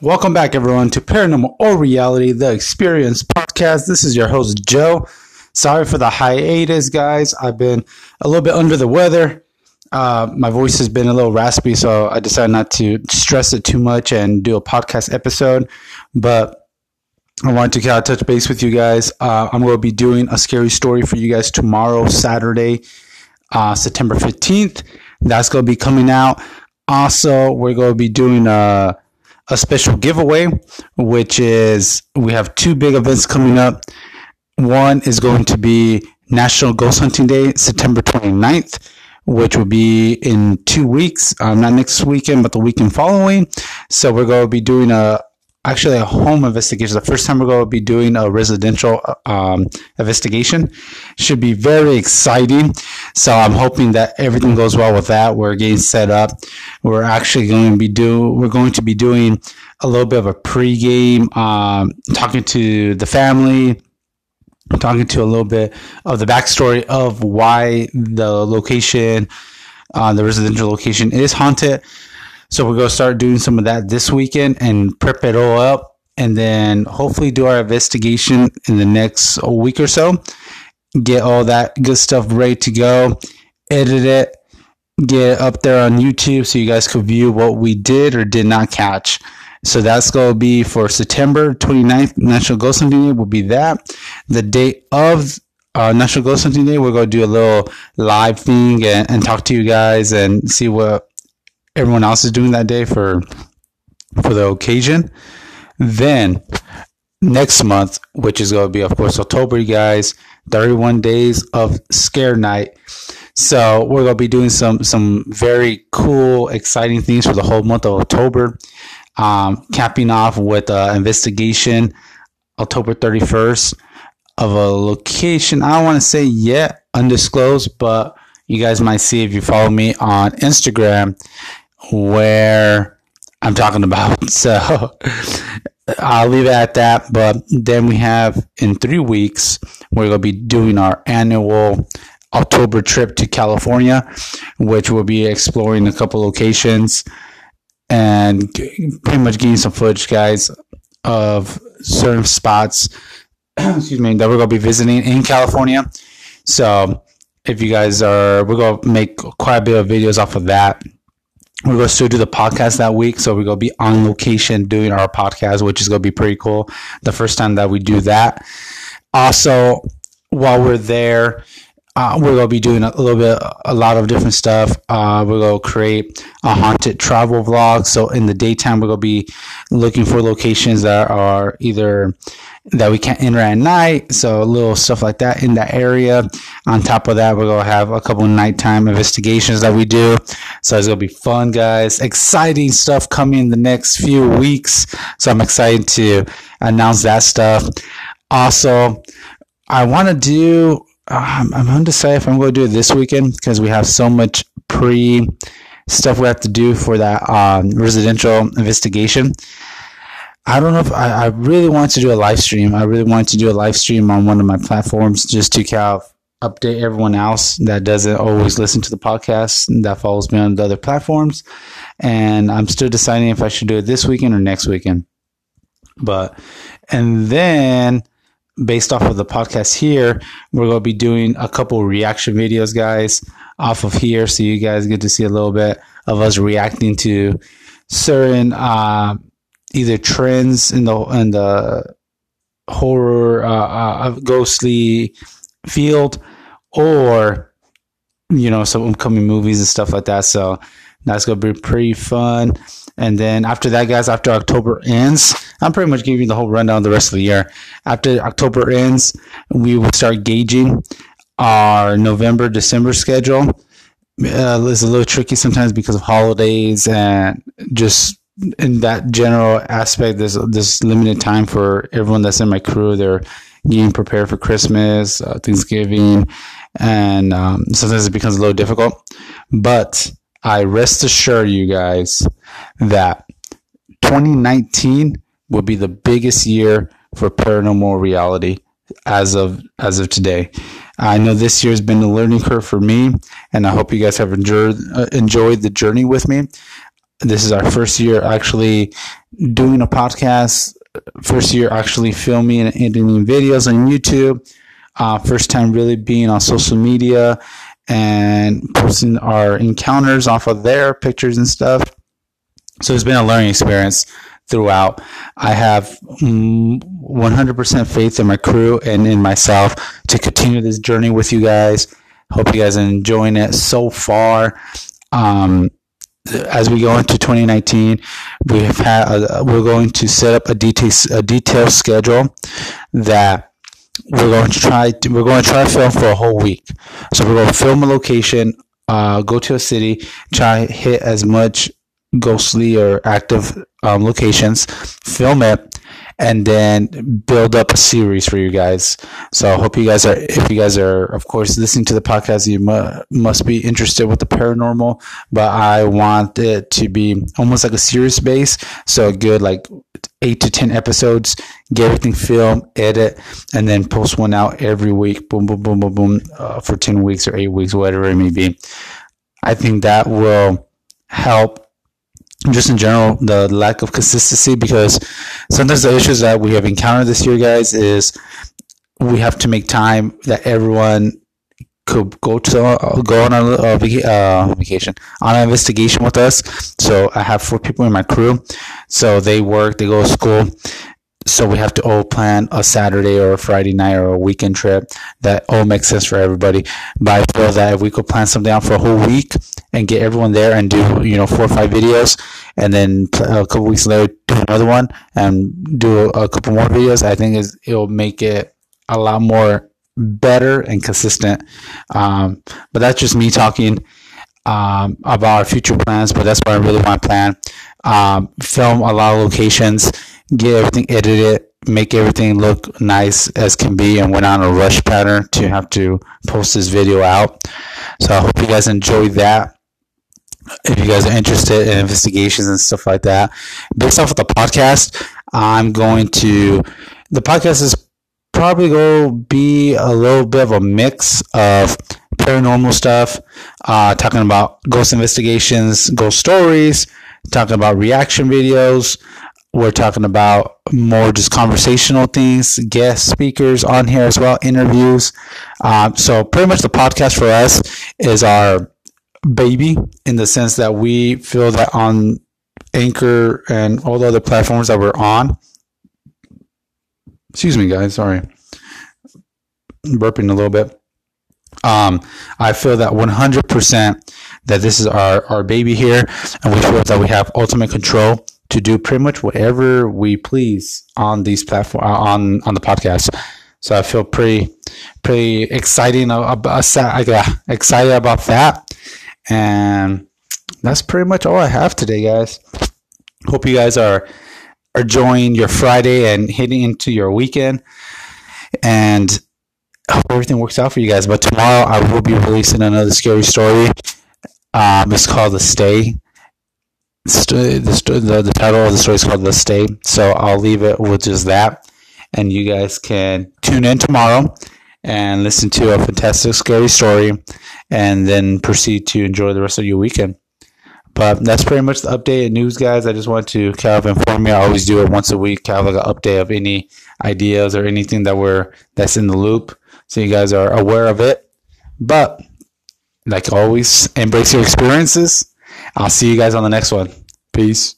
Welcome back, everyone, to Paranormal or Reality, the Experience podcast. This is your host, Joe. Sorry for the hiatus, guys. I've been a little bit under the weather. Uh, my voice has been a little raspy, so I decided not to stress it too much and do a podcast episode. But I wanted to kind of touch base with you guys. Uh, I'm going to be doing a scary story for you guys tomorrow, Saturday, uh, September 15th. That's going to be coming out. Also, we're going to be doing a a special giveaway, which is we have two big events coming up. One is going to be National Ghost Hunting Day, September 29th, which will be in two weeks, um, not next weekend, but the weekend following. So we're going to be doing a actually a home investigation. The first time we're going to be doing a residential um, investigation. Should be very exciting. So I'm hoping that everything goes well with that. We're getting set up. We're actually going to be do. We're going to be doing a little bit of a pregame, um, talking to the family. Talking to a little bit of the backstory of why the location, uh, the residential location is haunted so we're going to start doing some of that this weekend and prep it all up and then hopefully do our investigation in the next week or so. Get all that good stuff ready to go, edit it, get it up there on YouTube so you guys could view what we did or did not catch. So that's going to be for September 29th, National Ghost Hunting Day will be that. The date of uh, National Ghost Hunting Day, we're going to do a little live thing and, and talk to you guys and see what everyone else is doing that day for for the occasion. Then next month, which is going to be of course October, you guys, 31 days of scare night. So we're going to be doing some some very cool, exciting things for the whole month of October. Um, capping off with an investigation October 31st of a location. I don't want to say yet undisclosed, but you guys might see if you follow me on Instagram where I'm talking about. So I'll leave it at that. But then we have in three weeks, we're going to be doing our annual October trip to California, which we'll be exploring a couple locations and pretty much getting some footage, guys, of certain spots. excuse me, that we're going to be visiting in California. So if you guys are, we're going to make quite a bit of videos off of that we're going to still do the podcast that week. So we're going to be on location doing our podcast, which is going to be pretty cool. The first time that we do that. Also, while we're there, uh, we're to be doing a little bit, a lot of different stuff. Uh, we're to create a haunted travel vlog. So in the daytime, we're to be looking for locations that are either that we can't enter at night. So a little stuff like that in that area. On top of that, we're gonna have a couple of nighttime investigations that we do. So it's gonna be fun, guys. Exciting stuff coming in the next few weeks. So I'm excited to announce that stuff. Also, I want to do. Um, I'm undecided if I'm going to do it this weekend because we have so much pre stuff we have to do for that um, residential investigation. I don't know if I, I really want to do a live stream. I really want to do a live stream on one of my platforms just to kind of update everyone else that doesn't always listen to the podcast that follows me on the other platforms. And I'm still deciding if I should do it this weekend or next weekend. But, and then based off of the podcast here, we're going to be doing a couple reaction videos, guys, off of here. So you guys get to see a little bit of us reacting to certain, uh, either trends in the in the horror uh, uh, ghostly field or you know some upcoming movies and stuff like that so that's gonna be pretty fun and then after that guys after october ends i'm pretty much giving you the whole rundown the rest of the year after october ends we will start gauging our november december schedule uh, it's a little tricky sometimes because of holidays and just in that general aspect, there's this limited time for everyone that's in my crew. They're getting prepared for Christmas, uh, Thanksgiving, and um, sometimes it becomes a little difficult. But I rest assure you guys that 2019 will be the biggest year for paranormal reality as of as of today. I know this year has been a learning curve for me, and I hope you guys have enjoyed uh, enjoyed the journey with me This is our first year actually doing a podcast. First year actually filming and editing videos on YouTube. Uh, first time really being on social media and posting our encounters off of their pictures and stuff. So it's been a learning experience throughout. I have 100% faith in my crew and in myself to continue this journey with you guys. Hope you guys are enjoying it so far. Um, as we go into 2019, we have had a, we're going to set up a detail a detailed schedule that we're going to try to, we're going to try to film for a whole week. So we're going to film a location, uh, go to a city, try hit as much ghostly or active um, locations, film it, and then build up a series for you guys. So I hope you guys are, if you guys are, of course, listening to the podcast, you mu- must be interested with the paranormal, but I want it to be almost like a series base. So a good like eight to 10 episodes, get everything filmed, edit, and then post one out every week. Boom, boom, boom, boom, boom, uh, for 10 weeks or eight weeks, whatever it may be. I think that will help just in general the lack of consistency because sometimes the issues that we have encountered this year guys is we have to make time that everyone could go to uh, go on a uh, vacation on an investigation with us. So i have four people in my crew. So they work they go to school. So we have to all plan a Saturday or a Friday night or a weekend trip that all makes sense for everybody. But I feel that if we could plan something out for a whole week and get everyone there and do you know four or five videos, and then a couple weeks later do another one and do a couple more videos, I think it'll make it a lot more better and consistent. Um, but that's just me talking um, about our future plans. But that's what I really want to plan. Um, film a lot of locations get everything edited, make everything look nice as can be, and went on a rush pattern to have to post this video out. So I hope you guys enjoyed that. If you guys are interested in investigations and stuff like that, based off of the podcast, I'm going to. The podcast is probably go be a little bit of a mix of paranormal stuff, uh, talking about ghost investigations, ghost stories, talking about reaction videos, we're talking about more just conversational things, guest speakers on here as well, interviews. Um, so pretty much the podcast for us is our baby in the sense that we feel that on Anchor and all the other platforms that we're on. Excuse me, guys. Sorry, burping a little bit. Um, I feel that 100% that this is our, our baby here, and we feel that we have ultimate control to do pretty much whatever we please on these platform uh, on on the podcast. So I feel pretty pretty exciting about excited about that, and that's pretty much all I have today, guys. Hope you guys are are enjoying your Friday and heading into your weekend, and hope everything works out for you guys. But tomorrow I will be releasing another scary story. Um, it's called The Stay the, the, the title of the story is called The Stay. So I'll leave it with just that. And you guys can tune in tomorrow and listen to a fantastic, scary story and then proceed to enjoy the rest of your weekend. But that's pretty much the update and news, guys. I just want to kind of inform you. I always do it once a week, kind of like an update of any ideas or anything that we're that's in the loop, so you guys are aware of it. But like always, embrace your experiences I'll see you guys on the next one. Peace.